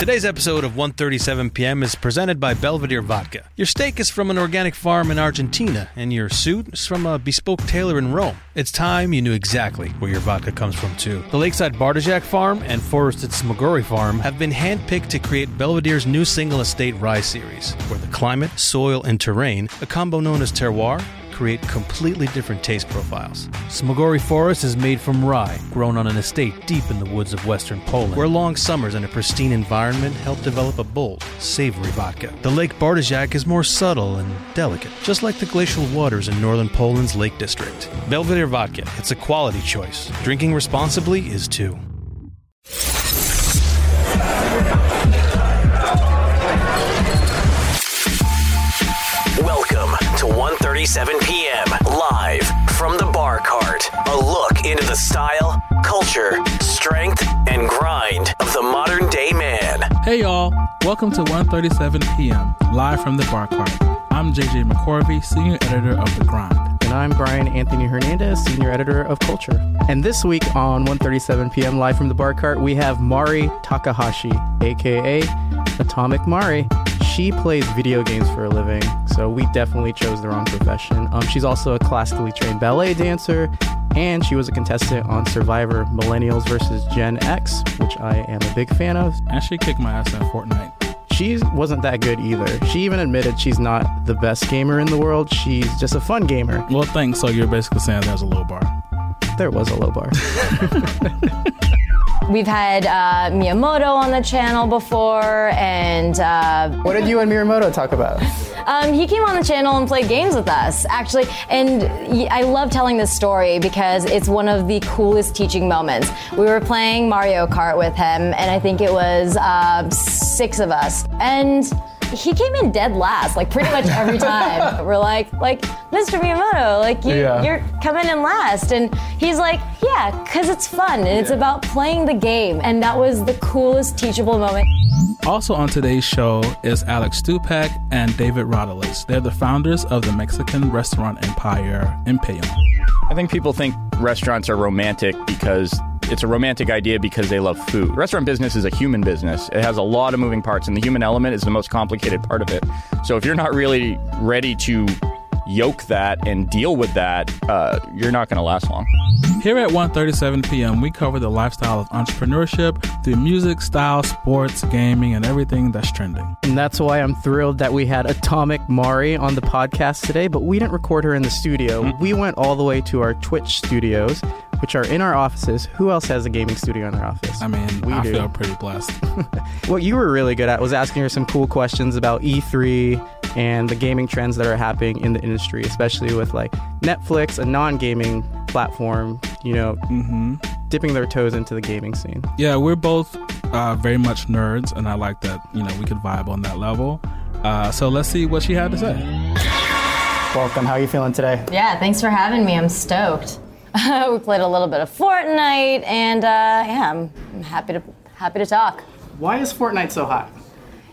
Today's episode of 1:37 p.m. is presented by Belvedere Vodka. Your steak is from an organic farm in Argentina, and your suit is from a bespoke tailor in Rome. It's time you knew exactly where your vodka comes from too. The Lakeside Bartężek Farm and Forested Smogóry Farm have been handpicked to create Belvedere's new single estate rye series, where the climate, soil, and terrain, a combo known as terroir, create completely different taste profiles. Smogóry Forest is made from rye, grown on an estate deep in the woods of western Poland, where long summers and a pristine environment help develop a bold, savory vodka. The Lake Bartężek is more subtle and delicate, just like the glacial waters in northern Poland's Lake District. Belvedere Vodka, it's a quality choice. Drinking responsibly is too. 37 p.m. live from the Bar Cart. A look into the style, culture, strength, and grind of the modern day man. Hey y'all, welcome to 1:37 p.m. live from the Bar Cart. I'm JJ McCorvey, senior editor of The Grind. And I'm Brian Anthony Hernandez, senior editor of Culture. And this week on 1:37 p.m. live from the Bar Cart, we have Mari Takahashi, aka Atomic Mari. She plays video games for a living, so we definitely chose the wrong profession. Um, she's also a classically trained ballet dancer, and she was a contestant on Survivor Millennials versus Gen X, which I am a big fan of. And she kicked my ass in Fortnite. She wasn't that good either. She even admitted she's not the best gamer in the world. She's just a fun gamer. Well, thanks. So you're basically saying there's a low bar. There was a low bar. We've had uh, Miyamoto on the channel before, and uh, what did you and Miyamoto talk about? um, he came on the channel and played games with us, actually. And I love telling this story because it's one of the coolest teaching moments. We were playing Mario Kart with him, and I think it was uh, six of us. And he came in dead last, like pretty much every time. We're like, like, Mr. Miyamoto, like you, Yeah. you're coming in last, and he's like, yeah, cause it's fun and it's about playing the game, and that was the coolest teachable moment. Also on today's show is Alex Stupak and David Rodolitz. They're the founders of the Mexican restaurant empire Empellon. I think people think restaurants are romantic because it's a romantic idea because they love food. Restaurant business is a human business. It has a lot of moving parts, and the human element is the most complicated part of it. So if you're not really ready to yoke that and deal with that, uh, you're not going to last long. Here at 1:37 p.m., we cover the lifestyle of entrepreneurship through music, style, sports, gaming, and everything that's trending. And that's why I'm thrilled that we had Atomic Mari on the podcast today, but we didn't record her in the studio. We went all the way to our Twitch studios, which are in our offices. Who else has a gaming studio in their office? I mean, we I do. feel pretty blessed. What you were really good at was asking her some cool questions about E3 and the gaming trends that are happening in the industry, especially with like Netflix, a non-gaming platform, you know, dipping their toes into the gaming scene. Yeah, we're both uh, very much nerds, and I like that. You know, we could vibe on that level. Uh, so let's see what she had to say. Welcome. How are you feeling today? Yeah, thanks for having me. I'm stoked. we played a little bit of Fortnite, and uh, yeah, I'm, I'm happy to happy to talk. Why is Fortnite so hot?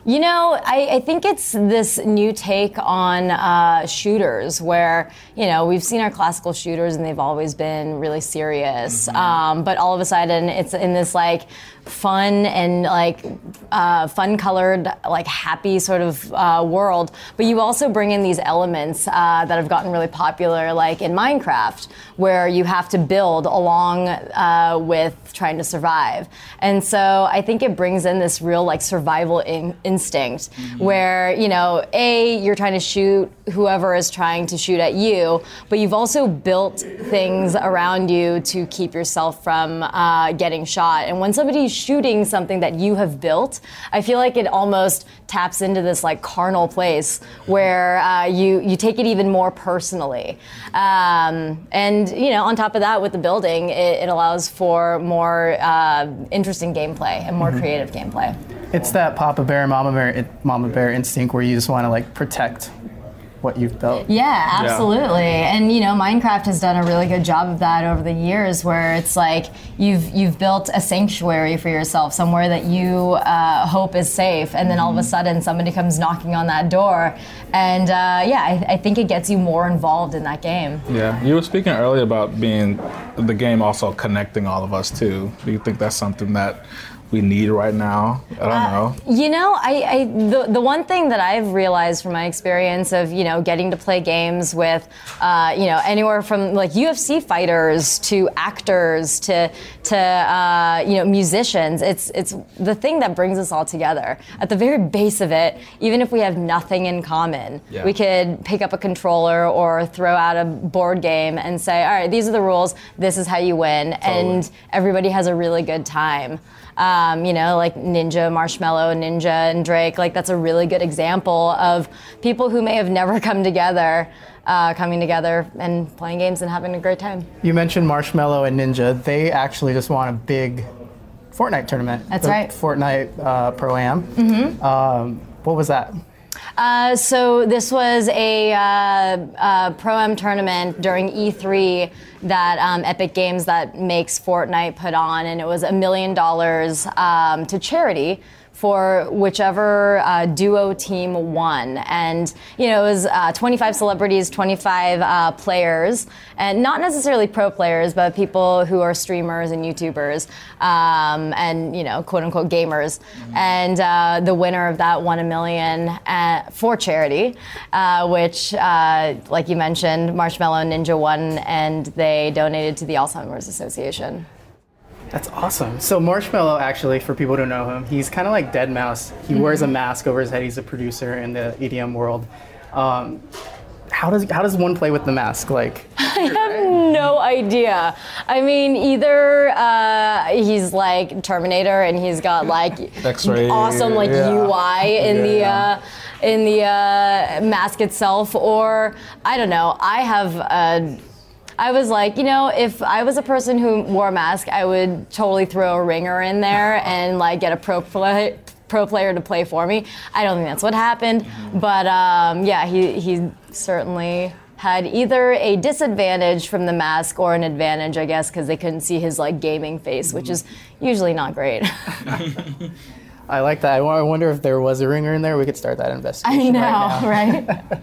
You know, I, I think it's this new take on uh, shooters where, you know, we've seen our classical shooters and they've always been really serious. Um, but all of a sudden, it's in this like fun and like uh, fun colored, like happy sort of uh, world. But you also bring in these elements uh, that have gotten really popular, like in Minecraft, where you have to build along uh, with trying to survive. And so I think it brings in this real like survival in- instinct where, you know, A, you're trying to shoot whoever is trying to shoot at you, but you've also built things around you to keep yourself from uh, getting shot. And when somebody's shooting something that you have built, I feel like it almost taps into this like carnal place where uh, you you take it even more personally. Um, and you know, on top of that, with the building, it, it allows for more uh, interesting gameplay and more creative gameplay. It's that Papa Bear, Mama Bear, Mama Bear instinct where you just want to like protect what you've built. Yeah, absolutely. And you know, Minecraft has done a really good job of that over the years, where it's like you've you've built a sanctuary for yourself, somewhere that you uh, hope is safe, and then all of a sudden somebody comes knocking on that door, and uh, yeah, I, I think it gets you more involved in that game. Yeah, you were speaking earlier about being the game also connecting all of us too. Do you think that's something that we need right now? I don't Uh, know. You know, I, I the, the one thing that I've realized from my experience of you know getting to play games with uh, you know anywhere from like UFC fighters to actors to to uh, you know musicians, it's it's the thing that brings us all together. At the very base of it, even if we have nothing in common, Yeah. we could pick up a controller or throw out a board game and say, all right, these are the rules. This is how you win, and everybody has a really good time. Um, you know, like Ninja, Marshmello, Ninja, and Drake. Like that's a really good example of people who may have never come together, uh, coming together and playing games and having a great time. You mentioned Marshmello and Ninja. They actually just won a big Fortnite tournament. That's right. Fortnite uh, Pro Am. Mm-hmm. Um, what was that? Uh, so this was a uh, uh, pro am tournament during E3 that um, Epic Games that makes Fortnite put on, and it was a million dollars um, to charity for whichever uh, duo team won. And, you know, it was uh, 25 celebrities, 25 uh, players, and not necessarily pro players, but people who are streamers and YouTubers um, and, you know, quote unquote gamers. And uh, the winner of that won a million uh, for charity, uh, which, uh, like you mentioned, Marshmello Ninja won, and they donated to the Alzheimer's Association. That's awesome. So Marshmello, actually, for people who don't know him, he's kind of like Deadmau5. He wears a mask over his head. He's a producer in the EDM world. Um, how does how does one play with the mask? Like, I have no idea. I mean, either uh, he's like Terminator and he's got like X-ray, awesome like yeah. UI in the Yeah. uh, in the uh, mask itself, or I don't know. I have. Uh, I was like, you know, if I was a person who wore a mask, I would totally throw a ringer in there and like get a pro play, pro player to play for me. I don't think that's what happened, but um, yeah, he he certainly had either a disadvantage from the mask or an advantage, I guess, because they couldn't see his like gaming face, which is usually not great. I like that. I wonder if there was a ringer in there. We could start that investigation. I know, right now. right?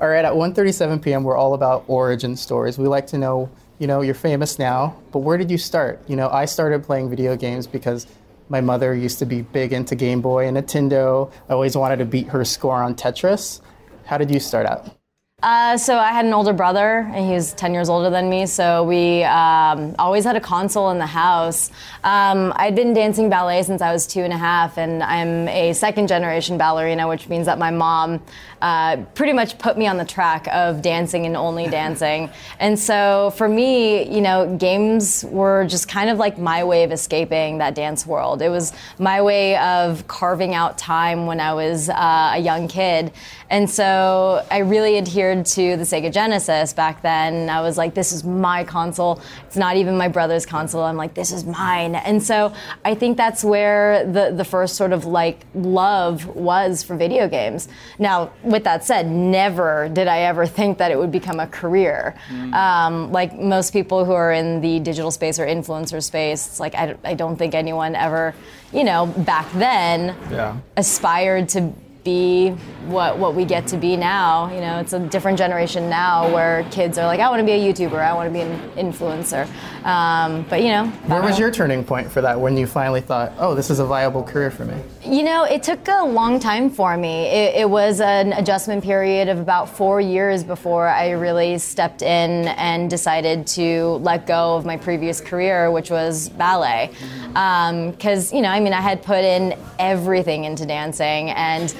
All right, at 1:37 p.m., we're all about origin stories. We like to know, you know, you're famous now, but where did you start? You know, I started playing video games because my mother used to be big into Game Boy and Nintendo. I always wanted to beat her score on Tetris. How did you start out? Uh, so I had an older brother, and he was 10 years older than me. So we um, always had a console in the house. Um, I'd been dancing ballet since I was two and a half, and I'm a second generation ballerina, which means that my mom uh, pretty much put me on the track of dancing and only dancing. And so for me, you know, games were just kind of like my way of escaping that dance world. It was my way of carving out time when I was uh, a young kid. And so I really adhered to the Sega Genesis back then. I was like, this is my console. It's not even my brother's console. I'm like, this is mine. And so I think that's where the, the first sort of like love was for video games. Now, with that said, never did I ever think that it would become a career. Um, like most people who are in the digital space or influencer space, it's like I, I don't think anyone ever, you know, back then Yeah. aspired to be what what we get to be now. You know, it's a different generation now where kids are like, I want to be a YouTuber, I want to be an influencer. Um, but you know, Where was your turning point for that when you finally thought, oh, this is a viable career for me? You know, it took a long time for me. It, it was an adjustment period of about four years before I really stepped in and decided to let go of my previous career, which was ballet. Because, you know, I mean, I had put in everything into dancing and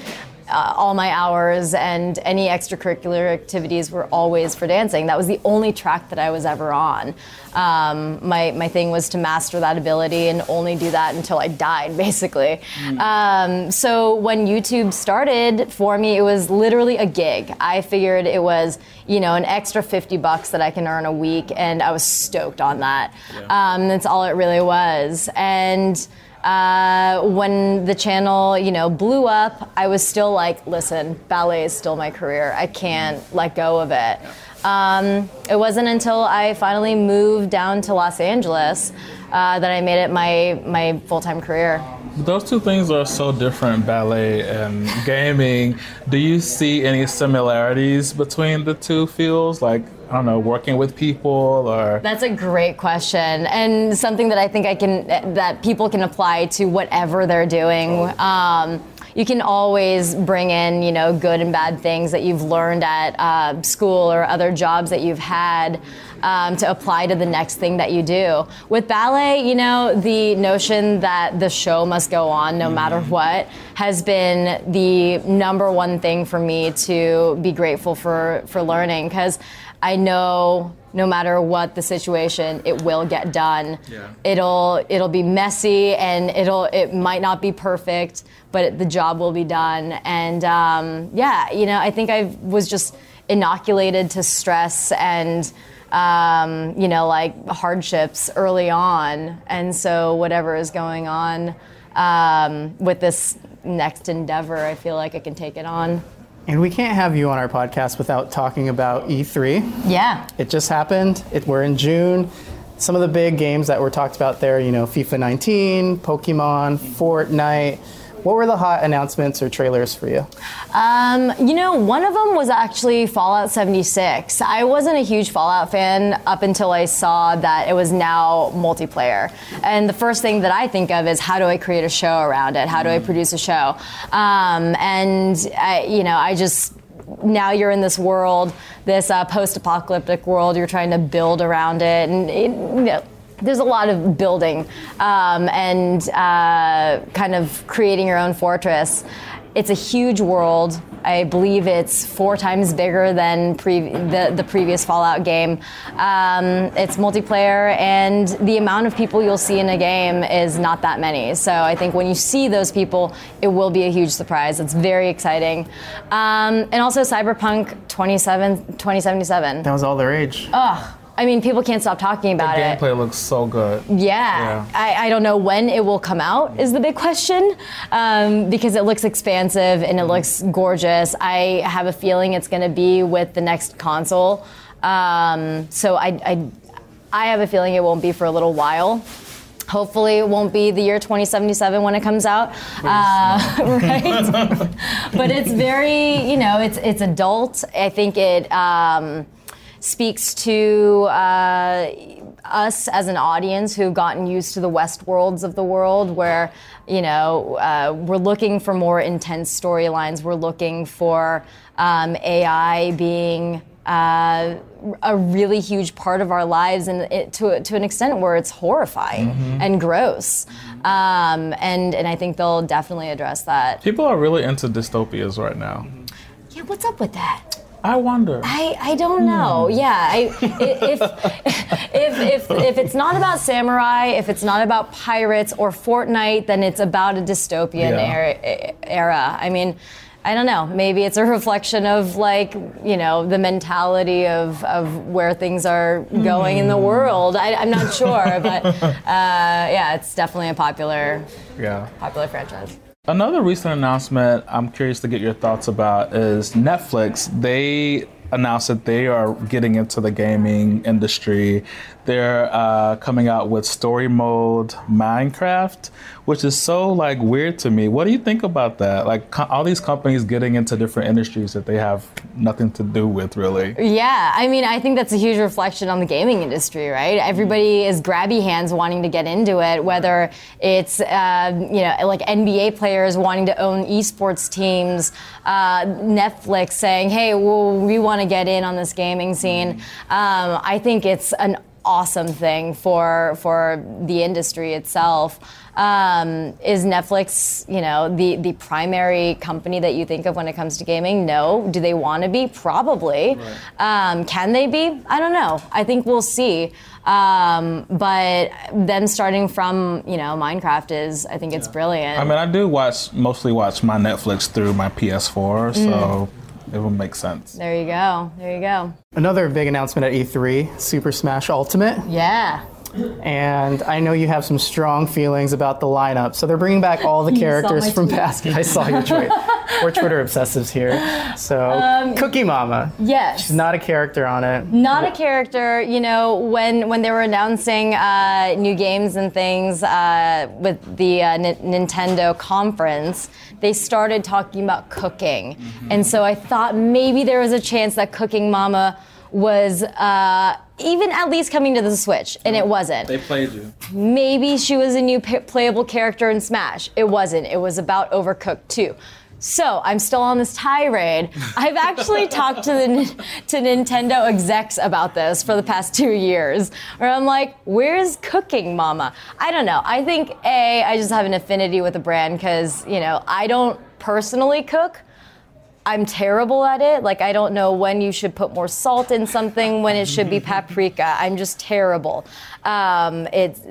uh, all my hours and any extracurricular activities were always for dancing. That was the only track that I was ever on. Um, my, my thing was to master that ability and only do that until I died, basically. Um, so when YouTube started, for me, it was literally a gig. I figured it was, you know, an extra 50 bucks that I can earn a week, and I was stoked on that. Um, that's all it really was. And uh, when the channel, you know, blew up, I was still like, listen, ballet is still my career. I can't let go of it. Um, it wasn't until I finally moved down to Los Angeles uh, that I made it my my full time career. Those two things are so different, ballet and gaming. Do you see any similarities between the two fields? Like I don't know, working with people or? That's a great question, and something that I think I can that people can apply to whatever they're doing. Um, you can always bring in, you know, good and bad things that you've learned at uh, school or other jobs that you've had um, to apply to the next thing that you do. With ballet, you know, the notion that the show must go on no matter what has been the number one thing for me to be grateful for for learning because I know no matter what the situation, it will get done. Yeah. It'll it'll be messy and it'll it might not be perfect, but the job will be done. And um, yeah, you know, I think I was just inoculated to stress and um, you know like hardships early on, and so whatever is going on um, with this next endeavor, I feel like I can take it on. And we can't have you on our podcast without talking about E3. Yeah. It just happened. It, we're in June. Some of the big games that were talked about there, you know, FIFA 19, Pokemon, Fortnite. What were the hot announcements or trailers for you? Um, you know, one of them was actually Fallout 76. I wasn't a huge Fallout fan up until I saw that it was now multiplayer. And the first thing that I think of is how do I create a show around it? How do I produce a show? Um, and, I, you know, I just now you're in this world, this uh, post-apocalyptic world. You're trying to build around it, and it, you know, there's a lot of building um, and uh, kind of creating your own fortress. It's a huge world. I believe it's four times bigger than pre- the, the previous Fallout game. Um, it's multiplayer, and the amount of people you'll see in a game is not that many. So I think when you see those people, it will be a huge surprise. It's very exciting. Um, and also Cyberpunk 27, 2077. That was all the rage. Ugh. I mean, people can't stop talking The about it. The gameplay looks so good. Yeah, Yeah. I, I don't know when it will come out is the big question um, because it looks expansive and it looks gorgeous. I have a feeling it's going to be with the next console. Um, so I, I, I have a feeling it won't be for a little while. Hopefully, it won't be the year 2077 when it comes out, uh, right? but it's very, you know, it's it's adult. I think it. Um, speaks to uh, us as an audience who've gotten used to the West worlds of the world, where you know uh, we're looking for more intense storylines. We're looking for um, AI being. Uh, a really huge part of our lives, and it, to to an extent where it's horrifying and gross, um, and and I think they'll definitely address that. People are really into dystopias right now. Yeah, what's up with that? I wonder. I, I don't know. Yeah, I, if, if if if it's not about samurai, if it's not about pirates or Fortnite, then it's about a dystopian Yeah. era, era. I mean, I don't know. Maybe it's a reflection of like you know the mentality of of where things are going in the world. I, I'm not sure, but uh, yeah, it's definitely a popular yeah. popular franchise. Another recent announcement I'm curious to get your thoughts about is Netflix. They announced that they are getting into the gaming industry. They're uh, coming out with story mode Minecraft, which is so like weird to me. What do you think about that? Like co- all these companies getting into different industries that they have nothing to do with, really. Yeah, I mean, I think that's a huge reflection on the gaming industry, right? Everybody is grabby hands wanting to get into it, whether it's uh, you know like NBA players wanting to own esports teams, uh, Netflix saying, "Hey, well, we want to get in on this gaming scene." Um, I think it's an awesome thing for for the industry itself. Um, is Netflix, you know, the the primary company that you think of when it comes to gaming? No. Do they want to be? Probably. Um, can they be? I don't know. I think we'll see. Um, but them starting from you know Minecraft is, I think it's brilliant. I mean, I do watch mostly watch my Netflix through my PS4, so it will make sense. there you go. There you go. Another big announcement at E3 Super Smash Ultimate. Yeah. And I know you have some strong feelings about the lineup. So they're bringing back all the characters from tweet. past. I saw your tweet. We're Twitter obsessives here. So Cookie Mama. Yes. She's not a character on it. Not a character, you know. When when they were announcing uh, new games and things uh, with the uh, N- Nintendo conference, they started talking about cooking, and so I thought maybe there was a chance that Cooking Mama was uh, even at least coming to the Switch, and it wasn't. They played you. Maybe she was a new p- playable character in Smash. It wasn't. It was about Overcooked 2. So I'm still on this tirade. I've actually talked to the to Nintendo execs about this for the past two years, where I'm like, "Where's Cooking Mama?" I don't know. I think a I just have an affinity with the brand because you know I don't personally cook. I'm terrible at it. Like I don't know when you should put more salt in something, when it should be paprika. I'm just terrible. Um, it's,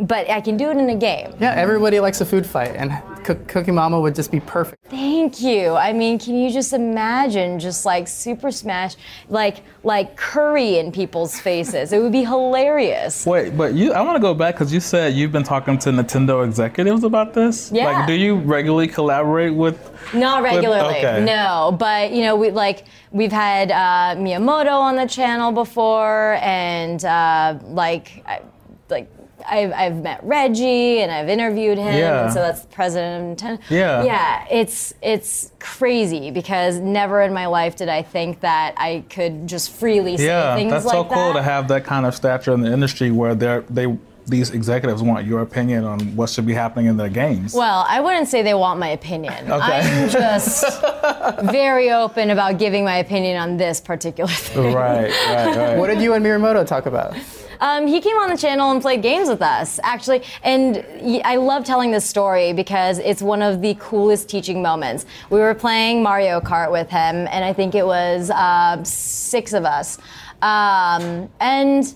but I can do it in a game. Yeah, everybody likes a food fight, and Cook- Cookie Mama would just be perfect. Thank you. I mean, can you just imagine just like Super Smash, like like curry in people's faces? It would be hilarious. Wait, but you, I want to go back because you said you've been talking to Nintendo executives about this. Yeah. Like, do you regularly collaborate with? Not regularly, okay. no. But you know, we like we've had uh, Miyamoto on the channel before, and uh, like I, like. I've, I've met Reggie and I've interviewed him, Yeah. and so that's the president of Nintendo. Yeah. yeah, it's it's crazy because never in my life did I think that I could just freely say Yeah, things like that. Yeah, that's so cool that. to have that kind of stature in the industry where they're they these executives want your opinion on what should be happening in their games. Well, I wouldn't say they want my opinion. Okay. I'm just very open about giving my opinion on this particular thing. right, right, right. What did you and Miyamoto talk about? Um, he came on the channel and played games with us, actually. And I love telling this story because it's one of the coolest teaching moments. We were playing Mario Kart with him, and I think it was uh, six of us. Um, and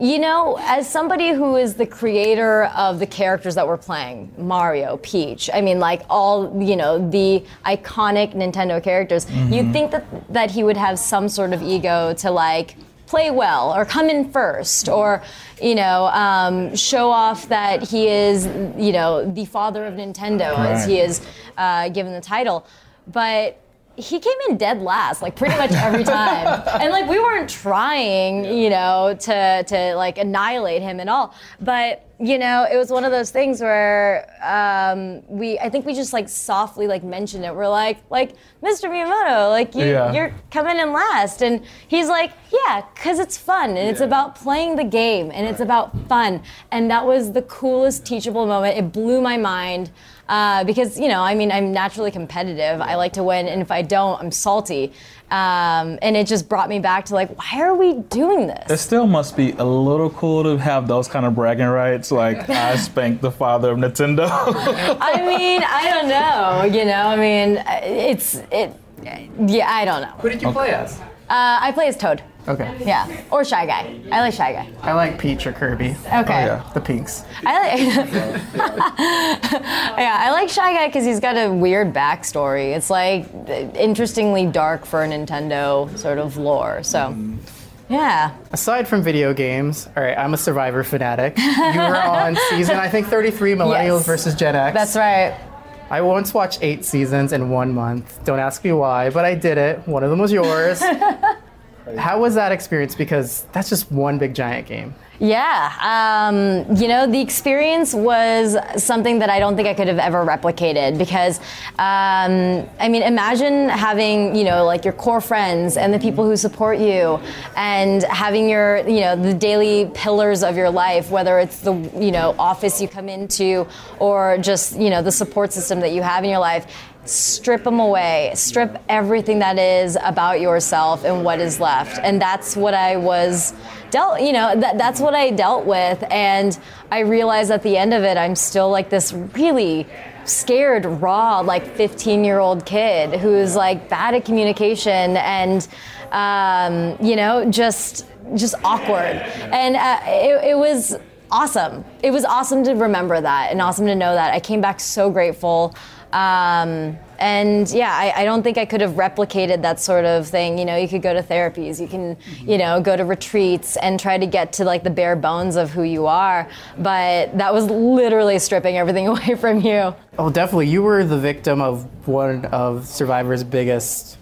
you know, as somebody who is the creator of the characters that we're playing, Mario, Peach, I mean, like all, you know, the iconic Nintendo characters, you'd think that, that he would have some sort of ego to like play well or come in first or, you know, um, show off that he is, you know, the father of Nintendo as he is uh, given the title. But he came in dead last, like pretty much every time. and like we weren't trying, you know, to to like annihilate him at all. But you know, it was one of those things where um, we, I think we just like softly like mentioned it. We're like, like Mr. Miyamoto, like you, Yeah. you're coming in last, and he's like, yeah, because it's fun and it's about playing the game and it's about fun. And that was the coolest teachable moment. It blew my mind. Uh, because you know, I mean, I'm naturally competitive. I like to win, and if I don't, I'm salty. Um, and it just brought me back to like, why are we doing this? It still must be a little cool to have those kind of bragging rights. Like I spanked the father of Nintendo. I mean, I don't know. You know, I mean, it's it. Yeah, I don't know. Who did you play as? Uh, I play as Toad. Okay. Yeah, or Shy Guy. I like Shy Guy. I like Peach or Kirby. Okay. Oh, yeah. The pinks. I like. yeah, I like Shy Guy because he's got a weird backstory. It's like interestingly dark for a Nintendo sort of lore. So, mm-hmm. yeah. Aside from video games, all right, I'm a Survivor fanatic. You were on season, I think, 33, Millennials Yes. versus Gen X. That's right. I once watched eight seasons in one month. Don't ask me why, but I did it. One of them was yours. How was that experience? Because that's just one big giant game. Yeah, um, you know, the experience was something that I don't think I could have ever replicated because, um, I mean, imagine having, you know, like your core friends and the people who support you and having your, you know, the daily pillars of your life, whether it's the, you know, office you come into or just, you know, the support system that you have in your life strip them away. Strip everything that is about yourself and what is left. And that's what i was dealt you know that, that's what i dealt with. And i realized at the end of it i'm still like this really scared raw like 15 year old kid who's like bad at communication and um, you know just just awkward. And uh, it, it was awesome. It was awesome to remember that and awesome to know that. I came back so grateful um, and yeah, I, I don't think I could have replicated that sort of thing. You know, you could go to therapies, you can, you know, go to retreats and try to get to like the bare bones of who you are. But that was literally stripping everything away from you. Oh, definitely. You were the victim of one of Survivor's biggest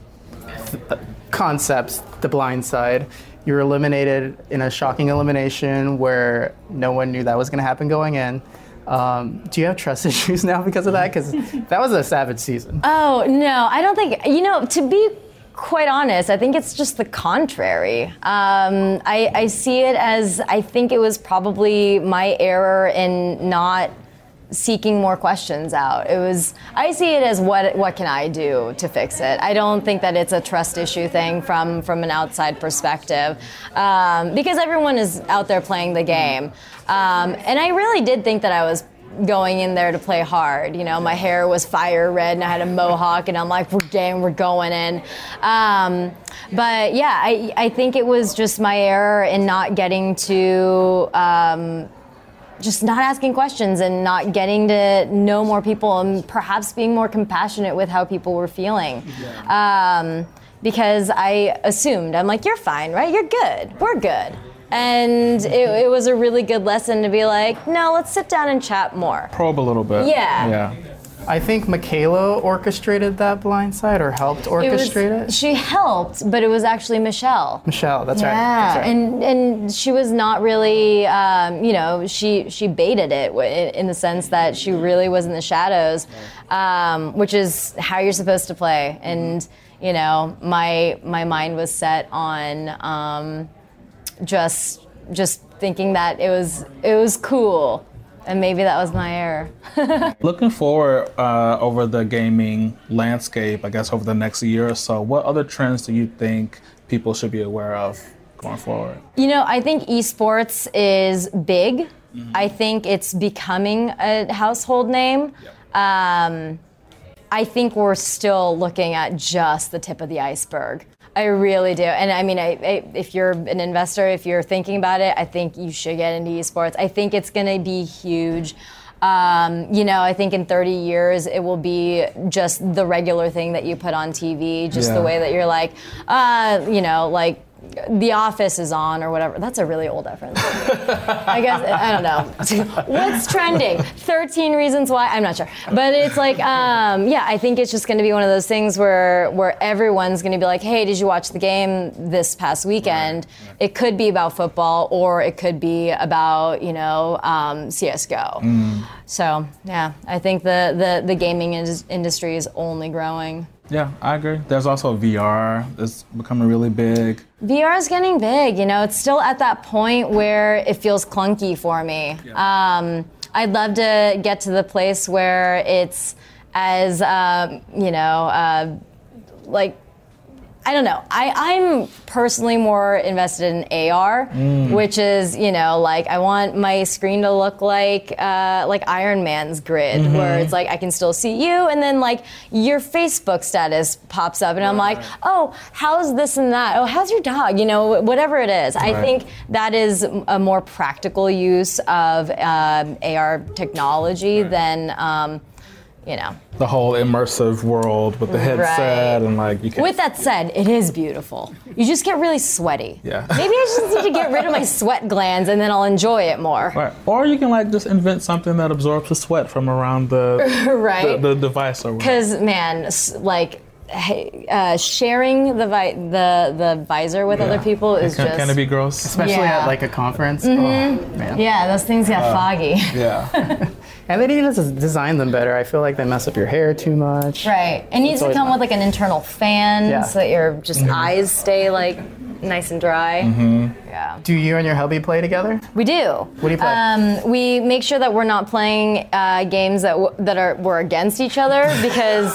th- concepts, the blind side. You were eliminated in a shocking elimination where no one knew that was going to happen going in. Um, do you have trust issues now because of that? Because that was a savage season. Oh no, I don't think you know. To be quite honest, I think it's just the contrary. Um, I, I see it as I think it was probably my error in not seeking more questions out. It was I see it as what what can I do to fix it. I don't think that it's a trust issue thing from from an outside perspective um, because everyone is out there playing the game, um, and I really did think that I was going in there to play hard. You know, my hair was fire red and I had a mohawk, and I'm like, we're game, we're going in. Um, but yeah, I, I think it was just my error in not getting to. Um, just not asking questions and not getting to know more people and perhaps being more compassionate with how people were feeling. Um, because I assumed, I'm like, you're fine, right? You're good. We're good. And it, it was a really good lesson to be like, no, let's sit down and chat more. Probe a little bit. Yeah. Yeah. I think Michaela orchestrated that blindside or helped It was- orchestrate it. She helped, but it was actually Michelle. Michelle, that's right. Yeah, right. and and she was not really, um, you know, she she baited it in the sense that she really was in the shadows, um, which is how you're supposed to play. And you know, my my mind was set on um, just just thinking that it was it was cool, and maybe that was my error. Looking forward uh, over the gaming landscape, I guess over the next year or so, what other trends do you think people should be aware of going forward? You know, I think esports is big. I think it's becoming a household name. Um, I think we're still looking at just the tip of the iceberg. I really do. And I mean, I, I, if you're an investor, if you're thinking about it, I think you should get into esports. I think it's going to be huge. Um, you know, I think in 30 years it will be just the regular thing that you put on TV, just Yeah. the way that you're like, uh, you know, like The Office is on or whatever. That's a really old reference. I guess I don't know. What's trending? 13 reasons why. I'm not sure, but it's like, um, yeah, I think it's just going to be one of those things where where everyone's going to be like, hey, did you watch the game this past weekend? It could be about football, or it could be about you know um, CS:GO. So yeah, I think the the the gaming indus- industry is only growing. Yeah, I agree. There's also VR that's becoming really big. VR is getting big. You know, it's still at that point where it feels clunky for me. Um, I'd love to get to the place where it's as um, you know, uh, like I don't know. I, I'm personally more invested in AR, which is you know like I want my screen to look like uh, like Iron Man's grid, where it's like I can still see you, and then like your Facebook status pops up, and I'm like, oh, how's this and that? Oh, how's your dog? You know, whatever it is. I think that is a more practical use of um, AR technology than. Um, you know, The whole immersive world with the headset Right. and like you can. With that said, it is beautiful. You just get really sweaty. Yeah. Maybe I just need to get rid of my sweat glands and then I'll enjoy it more. Right. Or you can like just invent something that absorbs the sweat from around the Right. the, the device or. Because man, like uh, sharing the vi- the the visor with other people is can, just can it be gross? Especially Yeah. at like a conference. Mm-hmm. Oh, yeah. Those things get uh, foggy. Yeah. And they need to design them better. I feel like they mess up your hair too much. Right. It needs to come fun. with like an internal fan Yeah. so that your just mm-hmm. eyes stay like nice and dry. Yeah. Do you and your hubby play together? We do. What do you play? Um, we make sure that we're not playing uh, games that w- that are we're against each other because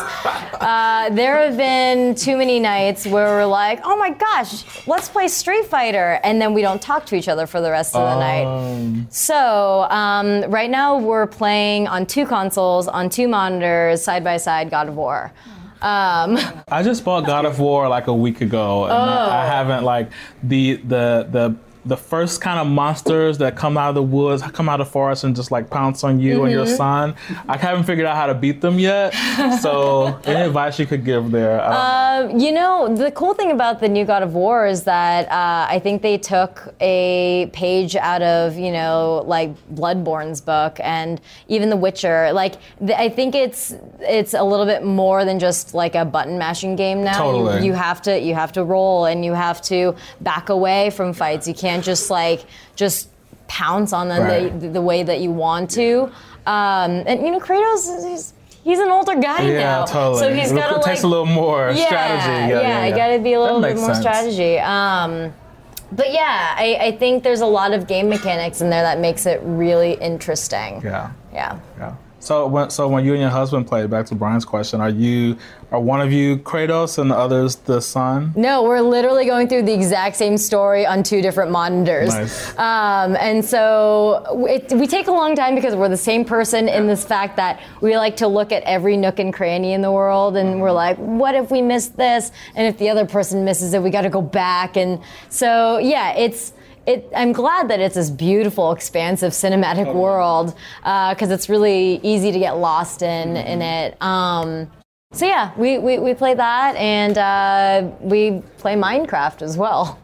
uh, there have been too many nights where we're like, oh my gosh, let's play Street Fighter, and then we don't talk to each other for the rest of the night. So um, right now we're playing on two consoles, on two monitors, side by side, God of War. Um, I just bought God of War like a week ago, and I, I haven't like the the the the first kind of monsters that come out of the woods, come out of the forest, and just like pounce on you and your mm-hmm. son. I haven't figured out how to beat them yet. So, any advice you could give there? I don't- You know, the cool thing about the new God of War is that uh, I think they took a page out of, you know, like Bloodborne's book and even The Witcher. Like, th- I think it's it's a little bit more than just like a button mashing game now. Totally. You, you have to you have to roll and you have to back away from fights. You can't just like just pounce on them Right. the, the way that you want to. Um, and you know, Kratos, he's, he's an older guy Yeah, now. totally. So he's got to like takes a little more yeah, strategy. Yeah, Yeah, you got to be a little bit more sense. strategy. Um, but yeah, I, I think there's a lot of game mechanics in there that makes it really interesting. Yeah. Yeah. Yeah. So when so when you and your husband play, back to Brian's question, are you are one of you Kratos and the others the son? No, we're literally going through the exact same story on two different monitors. Nice. Um, and so it, we take a long time because we're the same person in this fact that we like to look at every nook and cranny in the world and we're like, what if we missed this? And if the other person misses it, we got to go back. And so, yeah, it's. It, I'm glad that it's this beautiful, expansive cinematic world because it's really easy to get lost in in it. Um, so yeah, we, we, we play that and uh, we play Minecraft as well.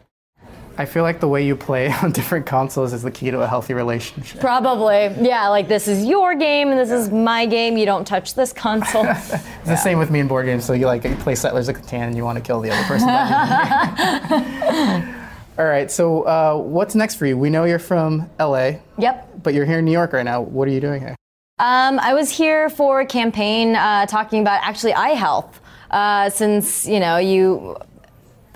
I feel like the way you play on different consoles is the key to a healthy relationship. Probably, yeah. Like this is your game and this is my game. You don't touch this console. It's the same with me in board games. So you like you play Settlers of Catan and you want to kill the other person. All right. So uh, what's next for you? We know you're from LA, yep. but you're here in New York right now. What are you doing here? Um, I was here for a campaign uh, talking about actually eye health. Uh, since you know you,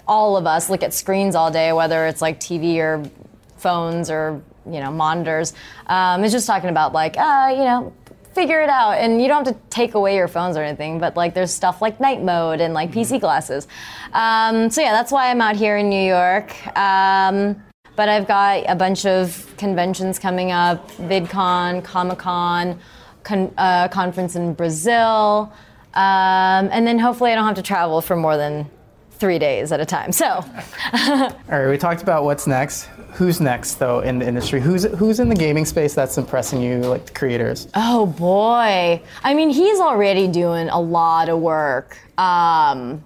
all of us look at screens all day, whether it's like TV or phones or you know monitors. Um, it's just talking about like uh, you know figure it out and you don't have to take away your phones or anything but like there's stuff like night mode and like pc glasses um, so yeah that's why i'm out here in new york um, but i've got a bunch of conventions coming up vidcon comic-con con- uh, conference in brazil um, and then hopefully i don't have to travel for more than three days at a time so All right. We talked about what's next. Who's next though in the industry? Who's who's in the gaming space that's impressing you, like the creators? Oh boy. I mean, he's already doing a lot of work. Um,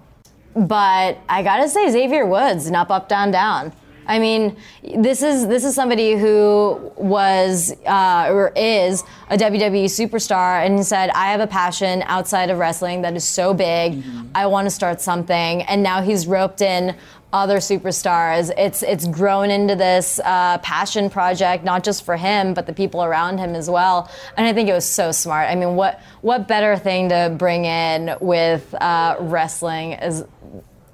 but I gotta say, Xavier Woods, up, up, down, down. I mean, this is this is somebody who was uh, or is a WWE superstar and he said, "I have a passion outside of wrestling that is so big. I want to start something." And now he's roped in other superstars. It's it's grown into this uh, passion project, not just for him, but the people around him as well. And I think it was so smart. I mean, what what better thing to bring in with uh, wrestling as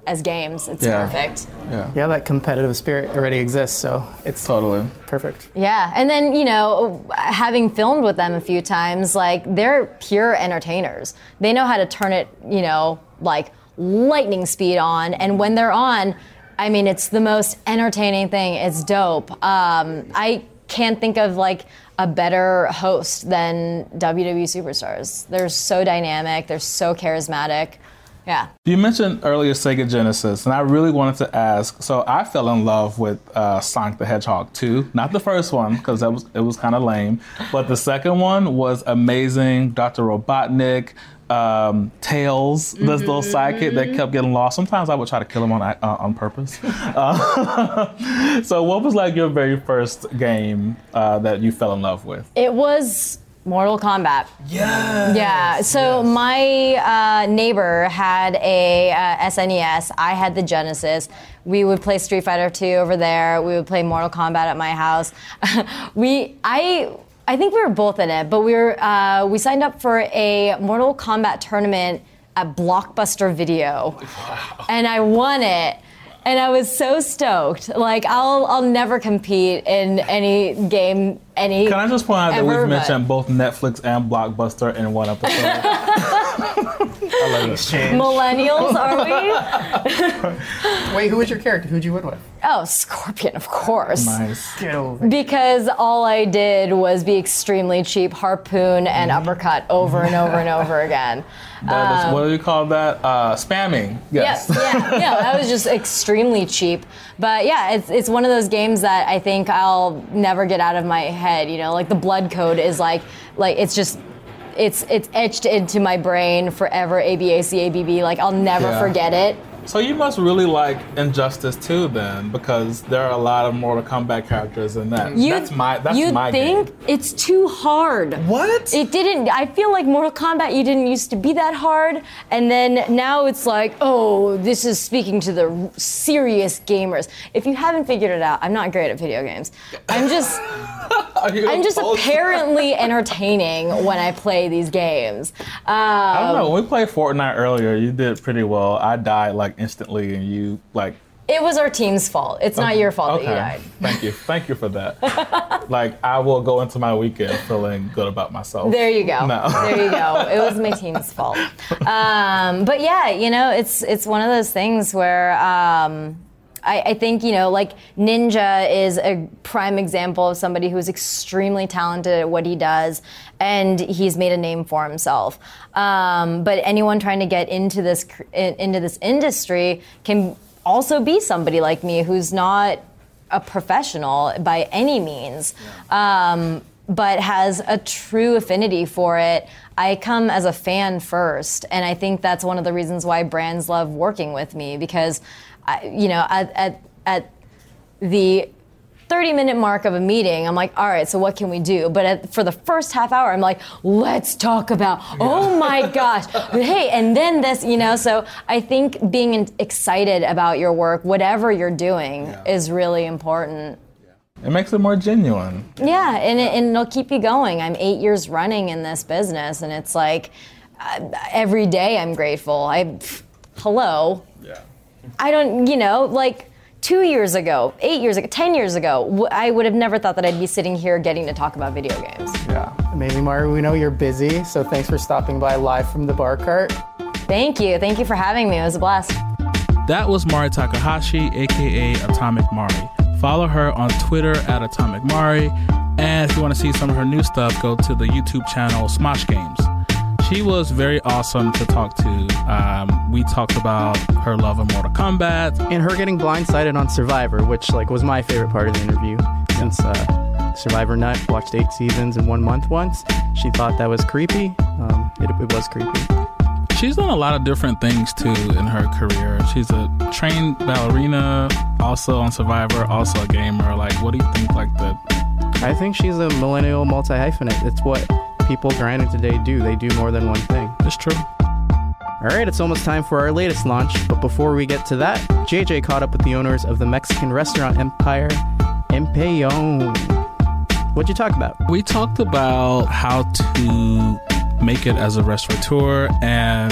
as games? It's Yeah. perfect. Yeah, that competitive spirit already exists, so it's Totally. perfect. Yeah, and then you know, having filmed with them a few times, like they're pure entertainers. They know how to turn it, you know, like lightning speed on, and when they're on, I mean, it's the most entertaining thing. It's dope. Um, I can't think of like a better host than WWE superstars. They're so dynamic. They're so charismatic. Yeah. You mentioned earlier Sega Genesis, and I really wanted to ask. So I fell in love with uh, Sonic the Hedgehog 2, not the first one because that was it was kind of lame, but the second one was amazing. Dr. Robotnik, um, Tails, this little sidekick that kept getting lost. Sometimes I would try to kill him on uh, on purpose. Uh, so, what was like your very first game uh, that you fell in love with? It was Mortal Kombat. Yeah. Yeah. So my uh, neighbor had a uh, SNES. I had the Genesis. We would play Street Fighter 2 over there. We would play Mortal Kombat at my house. we I. I think we were both in it, but we were uh, we signed up for a Mortal Kombat tournament at Blockbuster Video, and I won it. And I was so stoked. Like I'll I'll never compete in any game any. Can I just point out that we've but- mentioned both Netflix and Blockbuster in one episode? I love exchange. Millennials, are we? Wait, who was your character? Who'd you win with? Oh, Scorpion, of course. nice. Get over. Because all I did was be extremely cheap, harpoon and uppercut over and over and over again. That is, what do you call that? Uh, spamming. Yes. Yeah, yeah, yeah. That was just extremely cheap. But yeah, it's it's one of those games that I think I'll never get out of my head. You know, like the blood code is like like it's just. It's it's etched into my brain forever. A B A C A B B. Like I'll never Yeah. forget it. So you must really like Injustice 2 then, because there are a lot of Mortal Kombat characters in that. You, that's my that's you my think game. it's too hard. What? It didn't. I feel like Mortal Kombat, you didn't used to be that hard, and then now it's like, oh, this is speaking to the serious gamers. If you haven't figured it out, I'm not great at video games. I'm just, I'm just apparently entertaining when I play these games. Um, I don't know. When we played Fortnite earlier, you did pretty well. I died like instantly, and you like. It was our team's fault. It's not your fault okay. that you died. Thank you. Thank you for that. like I will go into my weekend feeling good about myself. There you go. No. There you go. It was my team's fault. Um, but yeah, you know, it's it's one of those things where um, I, I think you know, like Ninja is a prime example of somebody who's extremely talented at what he does, and he's made a name for himself. Um, but anyone trying to get into this in- into this industry can also be somebody like me who's not a professional by any means, um, but has a true affinity for it. I come as a fan first, and I think that's one of the reasons why brands love working with me because, you know, at, at, at the 30 minute mark of a meeting, I'm like, all right, so what can we do? But at, for the first half hour, I'm like, let's talk about, oh my gosh, hey, and then this, you know, so I think being excited about your work, whatever you're doing, is really important. It makes it more genuine. Yeah, and, it, and it'll keep you going. I'm eight years running in this business, and it's like uh, every day I'm grateful. I, pff, hello. Yeah. I don't, you know, like two years ago, eight years ago, ten years ago, I would have never thought that I'd be sitting here getting to talk about video games. Yeah. Maybe, Mari, we know you're busy, so thanks for stopping by live from the bar cart. Thank you. Thank you for having me. It was a blast. That was Mari Takahashi, aka Atomic Mari. Follow her on Twitter at Atomic Mari. And if you want to see some of her new stuff, go to the YouTube channel Smosh Games. She was very awesome to talk to. Um, we talked about her love of Mortal Kombat. And her getting blindsided on Survivor, which like was my favorite part of the interview since uh, Survivor Nut watched eight seasons in one month once. She thought that was creepy. Um, it, it was creepy. She's done a lot of different things too in her career. She's a trained ballerina, also on Survivor, also a gamer. Like, what do you think? Like the I think she's a millennial multi hyphenate. It's what people grinding today do. They do more than one thing. it's true. All right, it's almost time for our latest launch. But before we get to that, JJ caught up with the owners of the Mexican restaurant empire, Empellon. What'd you talk about? We talked about how to make it as a restaurateur and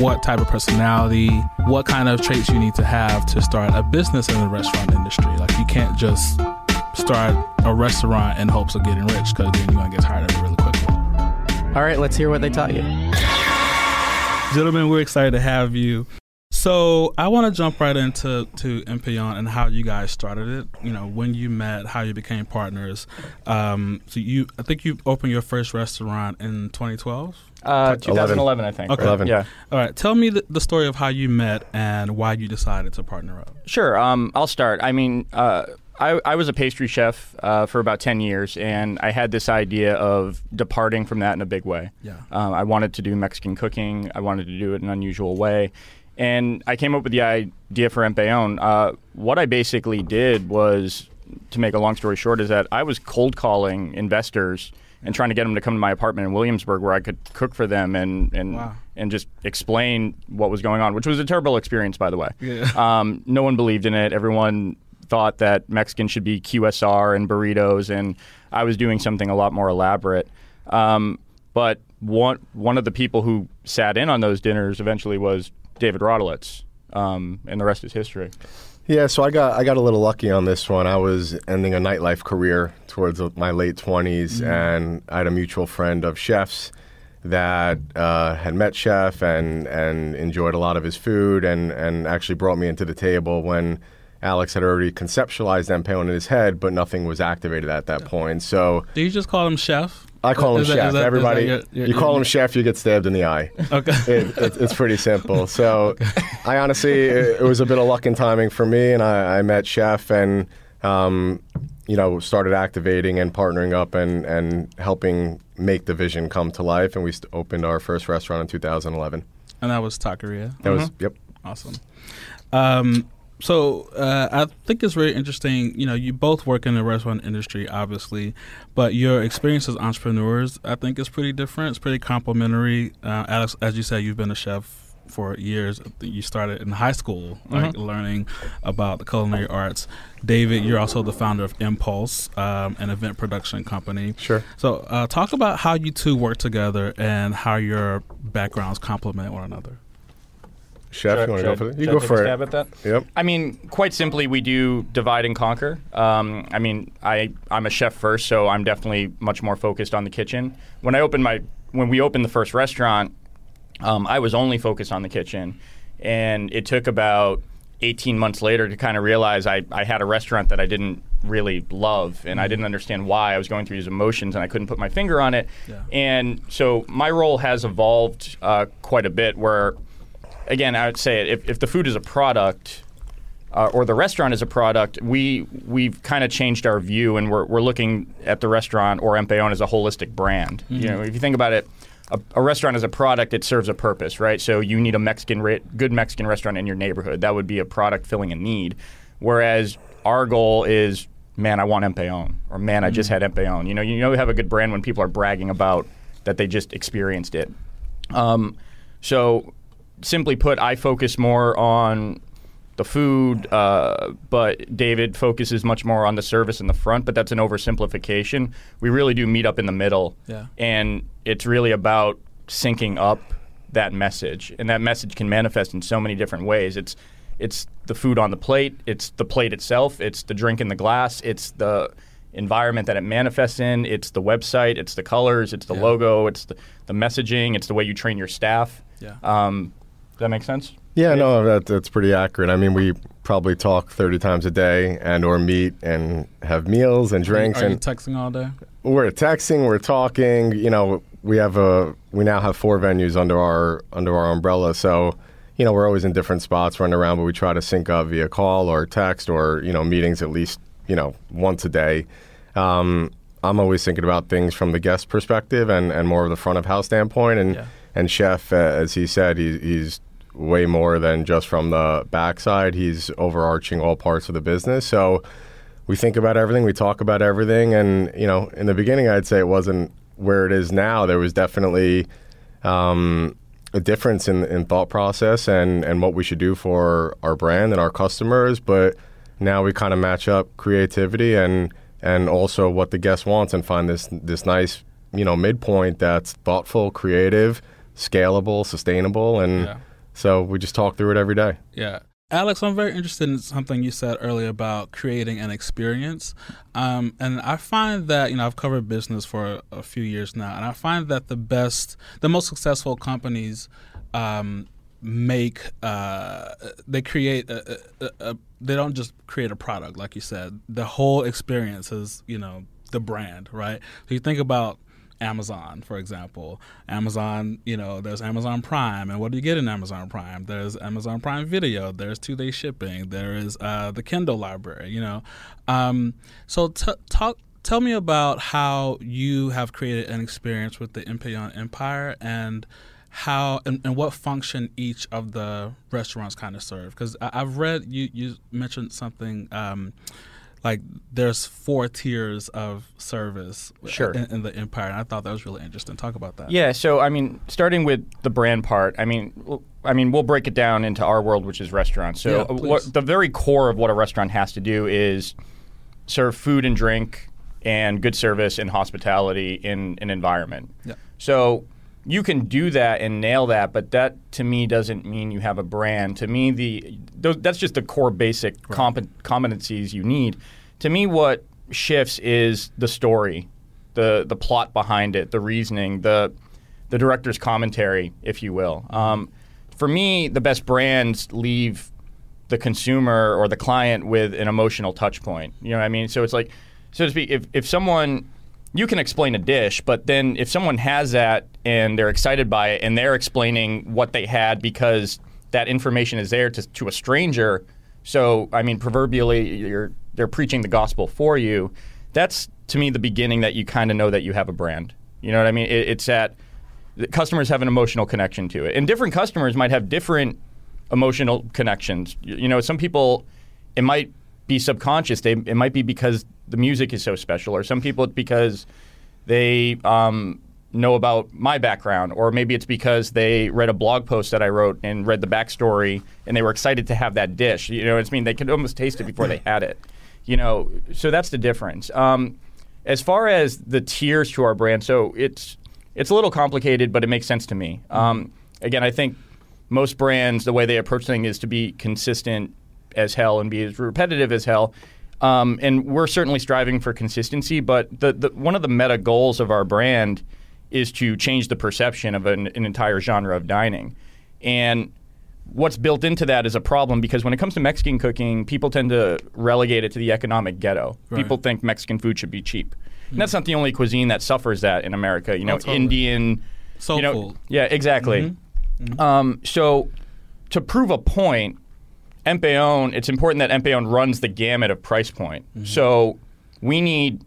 what type of personality, what kind of traits you need to have to start a business in the restaurant industry. Like you can't just start a restaurant in hopes of getting rich because then you're gonna get tired of it really quickly. All right, let's hear what they taught you. Gentlemen, we're excited to have you. So I want to jump right into to Empellon and how you guys started it. You know, when you met, how you became partners. Um, so you, I think you opened your first restaurant in 2012. Uh, 2011, I think. Okay. 11. Yeah. All right, tell me the, the story of how you met and why you decided to partner up. Sure. Um, I'll start. I mean, uh, I, I was a pastry chef uh, for about 10 years, and I had this idea of departing from that in a big way. Yeah. Um, I wanted to do Mexican cooking. I wanted to do it in an unusual way. And I came up with the idea for Empellon. Uh, what I basically did was, to make a long story short, is that I was cold calling investors and trying to get them to come to my apartment in Williamsburg where I could cook for them and, and, Wow. and just explain what was going on, which was a terrible experience, by the way. Yeah. Um, no one believed in it. Everyone thought that Mexican should be QSR and burritos, and I was doing something a lot more elaborate. Um, but one one of the people who sat in on those dinners eventually was David Rodolitz, um, and the rest is history. Yeah, so I got I got a little lucky on this one. I was ending a nightlife career towards my late 20s, and I had a mutual friend of chefs that uh, had met Chef and and enjoyed a lot of his food, and and actually brought me into the table when Alex had already conceptualized Empellon in his head, but nothing was activated at that point. So Do you just call him chef? I call him Is Chef. that- that Everybody, your- your- you call your- him Chef, you get stabbed in the eye. Okay. it, it, it's pretty simple. So, I honestly, it, it was a bit of luck and timing for me, and I, I met Chef and, um, you know, started activating and partnering up and, and helping make the vision come to life. And we st- opened our first restaurant in 2011. and that was Taqueria. That was, yep. Awesome. Um, so uh, I think it's very interesting. You know, you both work in the restaurant industry, obviously, but your experience as entrepreneurs, I think, is pretty different. It's pretty complementary. Uh, Alex, as you said, you've been a chef for years. You started in high school, like learning about the culinary arts. David, you're also the founder of Impulse, um, an event production company. Sure. So, uh, talk about how you two work together and how your backgrounds complement one another. Chef, you want to go for it? You go for it. At that? Yep. I mean, quite simply, we do divide and conquer. Um, I mean, I I'm a chef first, so I'm definitely much more focused on the kitchen. When I opened my when we opened the first restaurant, um, I was only focused on the kitchen, and it took about 18 months later to kind of realize I, I had a restaurant that I didn't really love, and I didn't understand why I was going through these emotions, and I couldn't put my finger on it. Yeah. And so my role has evolved uh, quite a bit. Where, again, I would say if, if the food is a product. Uh, or the restaurant is a product, we we've kind of changed our view, and we're, we're looking at the restaurant or Empellon as a holistic brand. You know, if you think about it, a, a restaurant is a product, it serves a purpose, right? So you need a Mexican, ra- good Mexican restaurant in your neighborhood. That would be a product filling a need. Whereas our goal is, man, I want Empellon, or man, I just had Empellon. You know, you know, you have a good brand when people are bragging about that they just experienced it. Um, so, simply put, I focus more on the food, uh, but David focuses much more on the service in the front. But that's an oversimplification. We really do meet up in the middle, Yeah. and it's really about syncing up that message, and that message can manifest in so many different ways. It's it's the food on the plate, it's the plate itself, it's the drink in the glass, it's the environment that it manifests in, it's the website, it's the colors, it's the Yeah. logo, it's the, the messaging, it's the way you train your staff. Yeah. Um, that make sense? Yeah, no, that, that's pretty accurate. I mean, we probably talk 30 times a day and or meet and have meals and drinks Are you and texting all day? we're texting, we're talking, you know, we have a we now have four venues under our under our umbrella. So, you know, we're always in different spots running around, but we try to sync up via call or text or, you know, meetings at least, you know, once a day. Um, I'm always thinking about things from the guest perspective and, and more of the front of house standpoint. And Yeah. and chef, uh, as he said, he, he's way more than just from the backside. He's overarching all parts of the business. So we think about everything, we talk about everything, and you know, in the beginning, I'd say it wasn't where it is now. There was definitely um, a difference in, in thought process and and what we should do for our brand and our customers, but now we kind of match up creativity and and also what the guest wants and find this this nice you know midpoint that's thoughtful, creative, scalable, sustainable, and Yeah. So we just talk through it every day. Yeah. Alex, I'm very interested in something you said earlier about creating an experience. Um, and I find that, you know, I've covered business for a, a few years now, and I find that the best, the most successful companies um, make, uh, they create, a, a, a, they don't just create a product, like you said. The whole experience is, you know, the brand, right? So you think about Amazon, for example. Amazon, you know, there's Amazon Prime, and what do you get in Amazon Prime? There's Amazon Prime Video, there's two day shipping, there is uh, the Kindle library, you know. Um, so t- talk. Tell me about how you have created an experience with the Empellon Empire and how and, and what function each of the restaurants kind of serve. Because I've read you you mentioned something. Um, like there's four tiers of service Sure. in, in the empire and i thought that was really interesting talk about that Yeah, so I mean, starting with the brand part, I mean, I mean, we'll break it down into our world, which is restaurants. So, Yeah, uh, what, the very core of what a restaurant has to do is serve food and drink and good service and hospitality in an environment. Yeah. So you can do that and nail that, but that to me doesn't mean you have a brand. To me, the that's just the core basic compe- competencies you need. To me, what shifts is the story, the the plot behind it, the reasoning, the the director's commentary, if you will. Um, for me, the best brands leave the consumer or the client with an emotional touch point. You know what I mean? So it's like, so to speak, if, if someone, you can explain a dish, but then if someone has that and they're excited by it and they're explaining what they had because that information is there to, to a stranger, so I mean, proverbially, you're, they're preaching the gospel for you. That's to me the beginning that you kind of know that you have a brand. You know what I mean? It, it's that customers have an emotional connection to it, and different customers might have different emotional connections. You, you know, some people it might be subconscious. They it might be because the music is so special, or some people it's because they um, know about my background, or maybe it's because they read a blog post that I wrote and read the backstory, and they were excited to have that dish. You know, what I mean, they could almost taste it before they had it. You know, so that's the difference. Um, as far as the tiers to our brand, so it's it's a little complicated, but it makes sense to me. Um, again, I think most brands, the way they approach things is to be consistent as hell and be as repetitive as hell. Um, and we're certainly striving for consistency, but the, the, one of the meta goals of our brand is to change the perception of an, an entire genre of dining. And what's built into that is a problem because when it comes to Mexican cooking, people tend to relegate it to the economic ghetto. Right. People think Mexican food should be cheap. And that's not the only cuisine that suffers that in America. You know, Oh, totally. Indian, Soul you know, yeah, exactly. Um, so to prove a point, Empellon, it's important that Empellon runs the gamut of price point. Mm-hmm. So we need,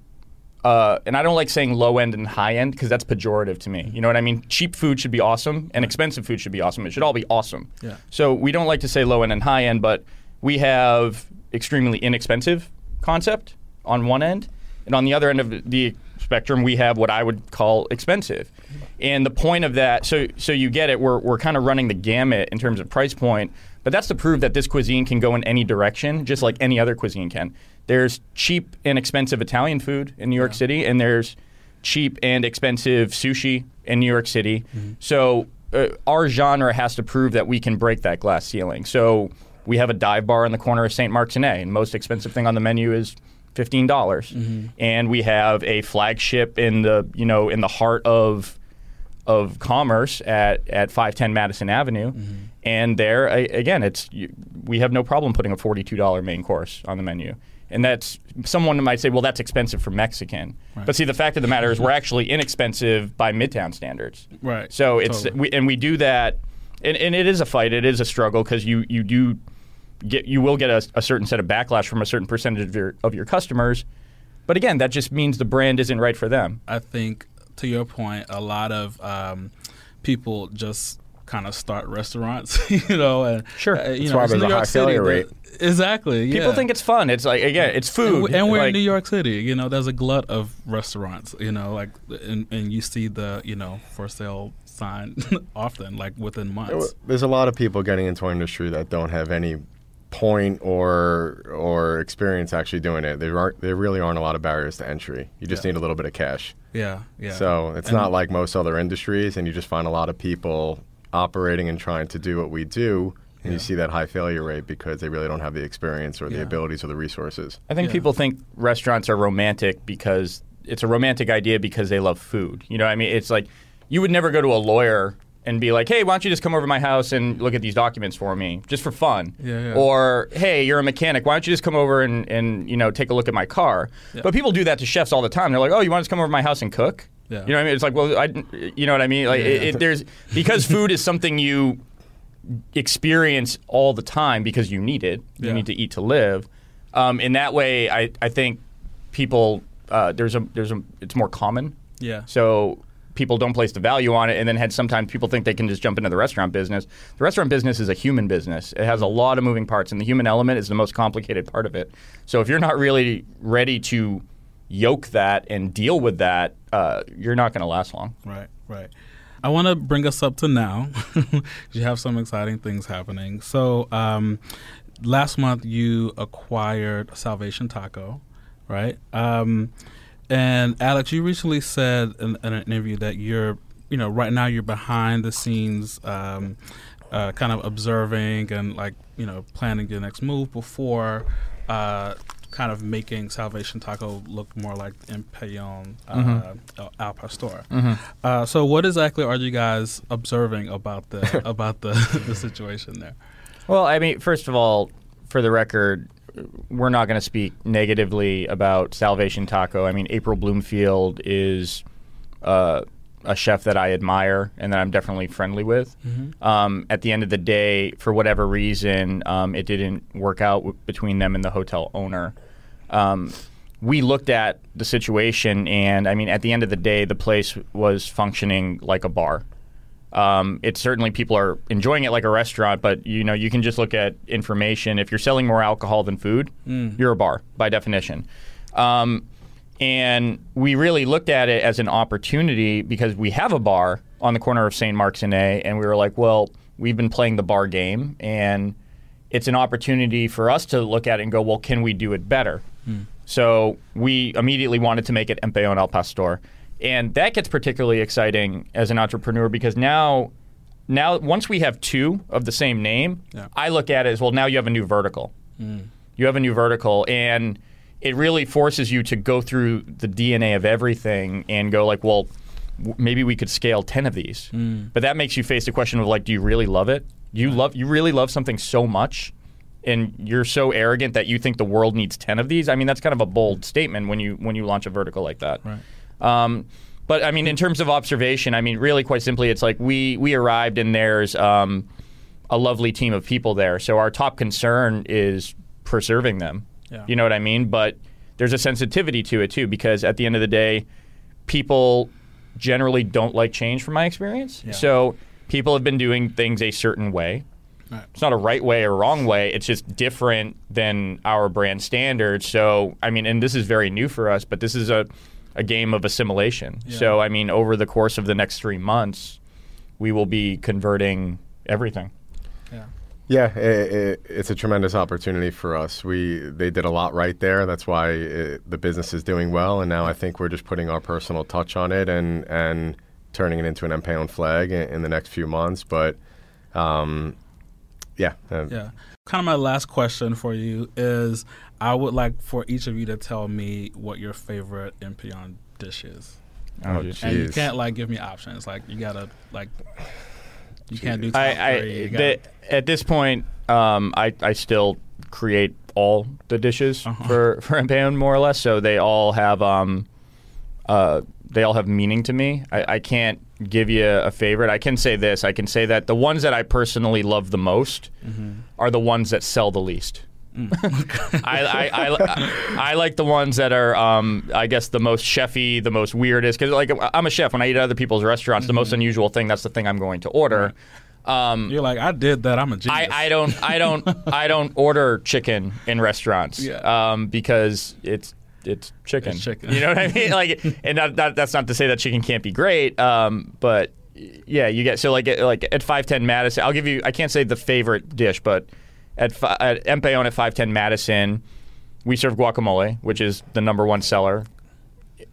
uh, and I don't like saying low end and high end because that's pejorative to me. Mm-hmm. You know what I mean? Cheap food should be awesome and expensive food should be awesome. It should all be awesome. Yeah. So we don't like to say low end and high end, but we have extremely inexpensive concept on one end, and on the other end of the spectrum, we have what I would call expensive. Mm-hmm. And the point of that, so so you get it, we're we're kind of running the gamut in terms of price point, but that's to prove that this cuisine can go in any direction, just like any other cuisine can. There's cheap and expensive Italian food in New York City, and there's cheap and expensive sushi in New York City. Mm-hmm. So uh, our genre has to prove that we can break that glass ceiling. So we have a dive bar in the corner of St. Mark's and most expensive thing on the menu is fifteen dollars. Mm-hmm. And we have a flagship in the you know in the heart of of commerce at at five ten Madison Avenue. Mm-hmm. And there a- again, it's you, we have no problem putting a forty two dollar main course on the menu. And that's someone might say, well, that's expensive for Mexican. But see, the fact of the matter is, we're actually inexpensive by Midtown standards. Right. So it's Totally. we, and we do that, and, and it is a fight. It is a struggle because you you do get you will get a, a certain set of backlash from a certain percentage of your of your customers. But again, that just means the brand isn't right for them. I think to your point, a lot of um, people just kind of start restaurants, you know, and Sure. uh, you That's know, why there's New a York high City, failure rate. Exactly. People think it's fun. It's like again, it's food, And, we- and we're Like, in New York City. You know, there's a glut of restaurants. You know, like and, and you see the you know for sale sign often, like within months. There's a lot of people getting into our industry that don't have any point or or experience actually doing it. There aren't there really aren't a lot of barriers to entry. You just Yeah. need a little bit of cash. Yeah, yeah. So it's And- not like most other industries, and you just find a lot of people operating and trying to do what we do, and you see that high failure rate because they really don't have the experience or the Yeah. abilities or the resources. I think Yeah. people think restaurants are romantic because it's a romantic idea because they love food. You know, what I mean, it's like you would never go to a lawyer and be like, "Hey, why don't you just come over to my house and look at these documents for me, just for fun?" Yeah, yeah. Or, "Hey, you're a mechanic. Why don't you just come over and, and you know take a look at my car?" But people do that to chefs all the time. They're like, "Oh, you want to come over to my house and cook?" Yeah. You know what I mean? It's like, well, I, you know what I mean? Like, it, it, there's because food is something you experience all the time because you need it. You Yeah. need to eat to live. Um, in that way, I, I think people uh, there's a there's a it's more common. Yeah. So people don't place the value on it, and then had sometimes people think they can just jump into the restaurant business. The restaurant business is a human business. It has a lot of moving parts, and the human element is the most complicated part of it. So if you're not really ready to yoke that and deal with that, uh, you're not going to last long. Right, right. I want to bring us up to now. you have some exciting things happening. So, um, last month you acquired Salvation Taco, right? Um, and Alex, you recently said in, in an interview that you're, you know, right now you're behind the scenes, um, uh, kind of observing and like, you know, planning your next move before. Uh, kind of making Salvation Taco look more like Empellon uh, Al- Al Pastor. Uh, so, what exactly are you guys observing about the about the, the situation there? Well, I mean, first of all, for the record, we're not going to speak negatively about Salvation Taco. I mean, April Bloomfield is uh, a chef that I admire and that I'm definitely friendly with. Um, at the end of the day, for whatever reason, um, it didn't work out w- between them and the hotel owner. Um, we looked at the situation, and I mean, at the end of the day, the place was functioning like a bar. Um, it's certainly people are enjoying it like a restaurant, but you know you can just look at information. If you're selling more alcohol than food, you're a bar by definition. Um, and we really looked at it as an opportunity because we have a bar on the corner of St. Mark's and A, and we were like, well, we've been playing the bar game, and it's an opportunity for us to look at it and go, well, can we do it better? Hmm. So we immediately wanted to make it Empellon El Pastor. And that gets particularly exciting as an entrepreneur because now, now once we have two of the same name, Yeah. I look at it as well. Now you have a new vertical. Hmm. You have a new vertical, and it really forces you to go through the DNA of everything and go like, well, w- maybe we could scale ten of these. But that makes you face the question of like, do you really love it? You love you really love something so much, and you're so arrogant that you think the world needs ten of these. I mean, that's kind of a bold statement when you when you launch a vertical like that. Right. Um, but I mean, in terms of observation, I mean, really, quite simply, it's like we we arrived and there's um, a lovely team of people there. So our top concern is preserving them. Yeah. You know what I mean? But there's a sensitivity to it too, because at the end of the day, people generally don't like change, from my experience. So people have been doing things a certain way. Right. It's not a right way or wrong way. It's just different than our brand standards. So, I mean, and this is very new for us, but this is a, a game of assimilation. So, I mean, over the course of the next three months, we will be converting everything. Yeah. Yeah, i i it's a tremendous opportunity for us. We they did a lot right there. That's why it, the business is doing well, and now I think we're just putting our personal touch on it and and turning it into an Empellon flag in, in the next few months. But um, yeah, uh, Yeah. Kind of my last question for you is I would like for each of you to tell me what your favorite Empellon dish is. Oh, geez. And you can't like give me options. Like you gotta like you can't do top I, three. I the, at this point, um, I, I still create all the dishes Uh-huh. for for Empellon more or less. So they all have um, uh, they all have meaning to me. I, I can't give you a favorite. I can say this. I can say that the ones that I personally love the most Mm-hmm. are the ones that sell the least. I, I, I, I like the ones that are, um, I guess, the most chefy, the most weirdest. Because like I'm a chef. When I eat at other people's restaurants, the Mm-hmm. most unusual thing, that's the thing I'm going to order. Um, You're like, I did that. I'm a genius. I, I don't I don't I don't order chicken in restaurants Yeah. um, because it's it's chicken. It's chicken. You know what I mean? Like, and that, that, that's not to say that chicken can't be great, um, but yeah, you get so like like at five ten Madison. I'll give you. I can't say the favorite dish, but at fi- at Empellon at five ten Madison, we serve guacamole, which is the number one seller.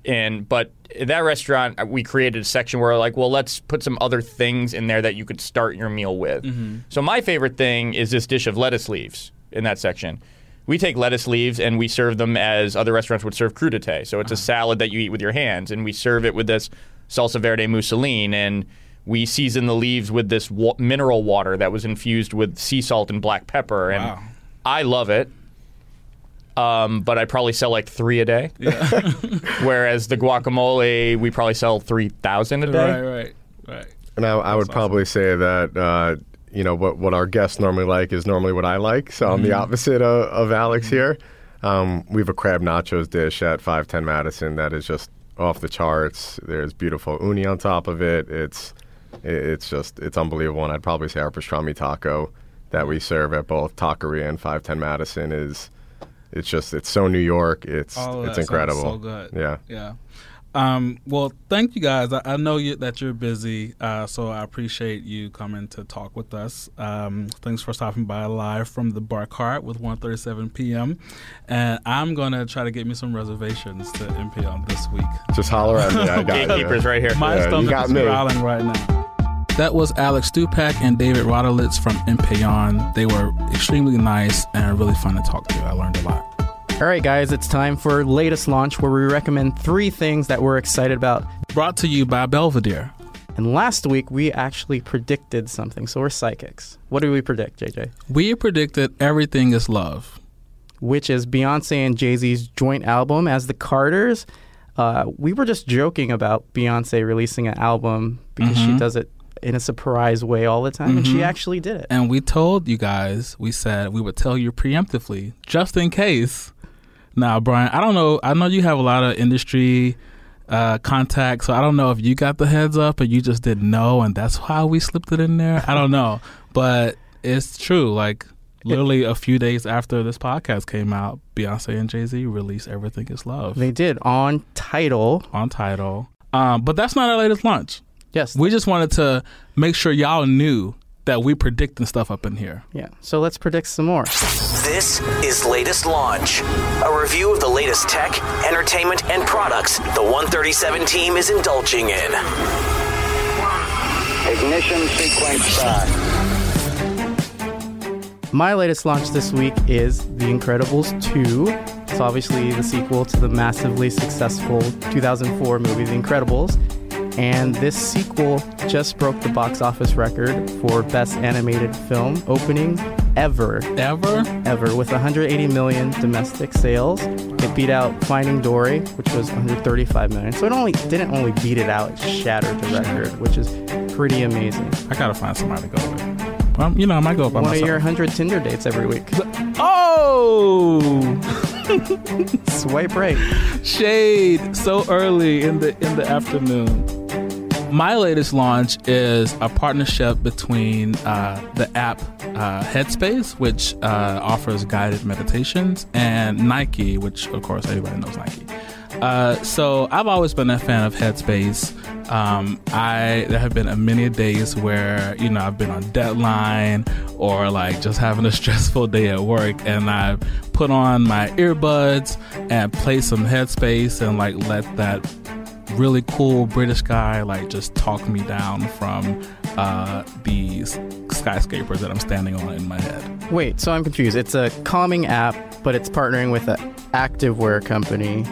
And but at that restaurant, uh, we created a section where like, well, let's put some other things in there that you could start your meal with. So my favorite thing is this dish of lettuce leaves in that section. We take lettuce leaves and we serve them as other restaurants would serve crudité. So it's a salad that you eat with your hands, and we serve it with this salsa verde mousseline, and we season the leaves with this wa- mineral water that was infused with sea salt and black pepper. And Wow. I love it. Um, but I probably sell like three a day. Whereas the guacamole, we probably sell 3,000 a day. Right, right, right. And I, I would awesome. probably say that uh, you know what what our guests normally like is normally what I like. So I'm the opposite of, of Alex here. Um, we have a crab nachos dish at 510 Madison that is just off the charts. There's beautiful uni on top of it. It's it- it's just it's unbelievable. And I'd probably say our pastrami taco that we serve at both Taqueria and 510 Madison is it's just it's so New York. It's it's incredible. So good. Yeah. Yeah. Um, well, thank you guys. I, I know you, that you're busy, uh, so I appreciate you coming to talk with us. Um, thanks for stopping by live from the Bar Cart with 1:37 p.m. And I'm gonna try to get me some reservations to Empellon this week. Just holler at me. I got you. Gatekeepers right here. My Yeah, you stomach got is me. growling right now. That was Alex Stupak and David Rodolitz from Empellon. They were extremely nice and really fun to talk to. I learned a lot. All right, guys, it's time for latest launch where we recommend three things that we're excited about. Brought to you by Belvedere. And last week we actually predicted something, so we're psychics. What did we predict, JJ? We predicted everything is love. Which is Beyonce and Jay Z's joint album as the Carters. Uh, we were just joking about Beyonce releasing an album because she does it in a surprise way all the time, and she actually did it. And we told you guys, we said we would tell you preemptively, just in case. Now, Brian, I don't know. I know you have a lot of industry uh, contact. So I don't know if you got the heads up or you just didn't know, and that's why we slipped it in there. I don't know, but it's true. Like literally a few days after this podcast came out, Beyonce and Jay Z released "Everything Is Love" They did on title. on title. Um, but that's not our latest launch. Yes. We just wanted to make sure y'all knew that we predicting stuff up in here. yeah. So let's predict some more. This is Latest Launch, a review of the latest tech, entertainment, and products the 137 team is indulging in. Ignition sequence start. My latest launch this week is The Incredibles 2. It's obviously the sequel to the massively successful 2004 movie The Incredibles. And this sequel just broke the box office record for best animated film opening ever. Ever? Ever with 180 million domestic sales. It beat out Finding Dory, which was 135 million. So it only didn't only beat it out, it shattered the record, which is pretty amazing. I gotta find somebody to go with. Well, you know, I might go by One of myself. your 100 Tinder dates every week. oh, Swipe right. shade so early in the in the afternoon. My latest launch is a partnership between uh, the app uh, Headspace, which uh, offers guided meditations, and Nike, which of course everybody knows Nike. Uh, so I've always been a fan of Headspace. Um, I there have been many days where you know I've been on deadline or like just having a stressful day at work, and I've put on my earbuds and play some Headspace and like let that really cool British guy like just talk me down from uh, these skyscrapers that I'm standing on in my head. Wait, so I'm confused. It's a calming app, but it's partnering with an activewear company.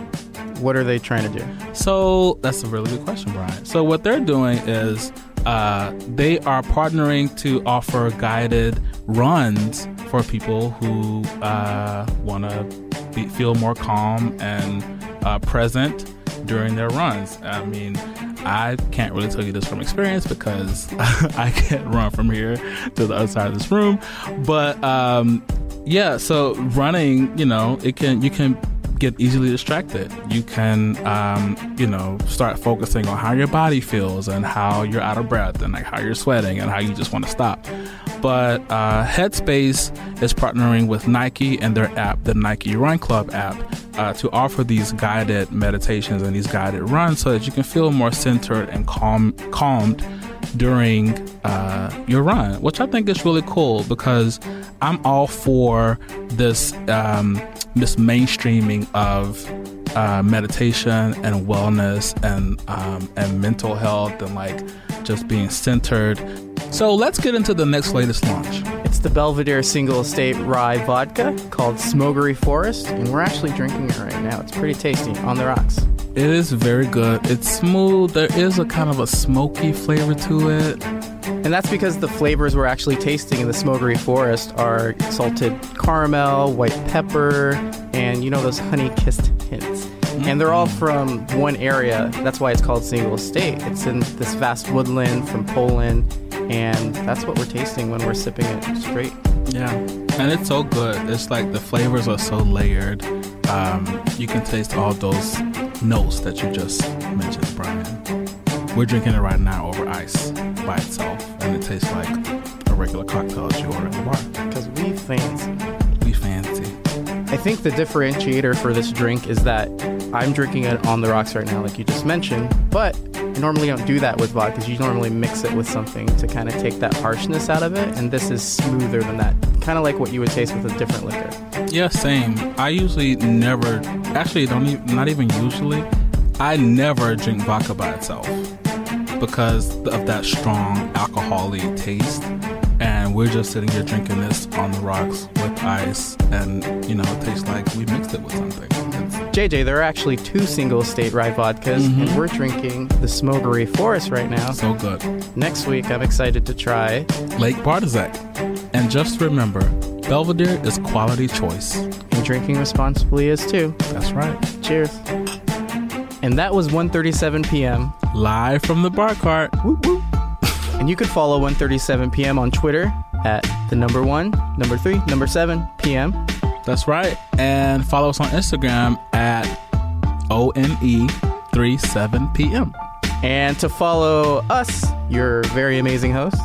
What are they trying to do? So that's a really good question, Brian. So what they're doing is uh, they are partnering to offer guided runs for people who uh, want to feel more calm and uh, present during their runs. I mean, I can't really tell you this from experience because I can't run from here to the other side of this room. But um, yeah, so running, you know, it can you can get easily distracted. You can, um, you know, start focusing on how your body feels and how you're out of breath and like how you're sweating and how you just want to stop. But uh, Headspace is partnering with Nike and their app, the Nike Run Club app, uh, to offer these guided meditations and these guided runs so that you can feel more centered and calm, calmed during uh, your run, which I think is really cool because I'm all for this um, this mainstreaming of uh, meditation and wellness and um, and mental health and like just being centered. So let's get into the next latest launch. It's the Belvedere Single Estate Rye Vodka called Smogóry Forest, and we're actually drinking it right now. It's pretty tasty on the rocks. It is very good. It's smooth. There is a kind of a smoky flavor to it. And that's because the flavors we're actually tasting in the Smogóry Forest are salted caramel, white pepper, and you know those honey kissed hints. Mm-hmm. And they're all from one area. That's why it's called Single Estate. It's in this vast woodland from Poland, and that's what we're tasting when we're sipping it straight. Yeah, and it's so good. It's like the flavors are so layered. Um, you can taste all those notes that you just mentioned, Brian. We're drinking it right now over ice by itself, and it tastes like a regular cocktail that you order at the bar. Because we fancy. We fancy. I think the differentiator for this drink is that I'm drinking it on the rocks right now, like you just mentioned, but I normally don't do that with vodka because you normally mix it with something to kind of take that harshness out of it, and this is smoother than that. Kind of like what you would taste with a different liquor. Yeah, same. I usually never, actually, don't even, not even usually, I never drink vodka by itself because of that strong alcoholic taste. And we're just sitting here drinking this on the rocks with ice, and you know, it tastes like we mixed it with something. It's, JJ, there are actually two single state rye vodkas, and mm-hmm. we're drinking the Smogóry Forest right now. so good. Next week, I'm excited to try. Lake Bartężek. And just remember, Belvedere is quality choice. And drinking responsibly is too. That's right. Cheers. And that was 1:37 p.m. Live from the bar cart. And you could follow 1:37 p.m. on Twitter at the number one, number three, number seven p.m. That's right. And follow us on Instagram at O N E 137 p.m. And to follow us, your very amazing host,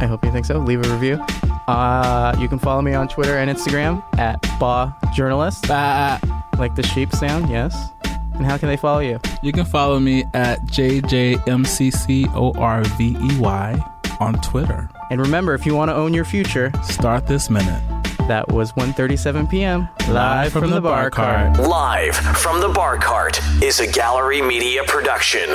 I hope you think so. Leave a review. Uh, you can follow me on Twitter and Instagram at Ba Journalist. Bah. Like the sheep sound, yes. And how can they follow you? You can follow me at JJMCCORVEY on Twitter. And remember, if you want to own your future, Start this minute. that was 1:37 p.m. live from, the bar cart. Live from the Bar Cart is a gallery media production.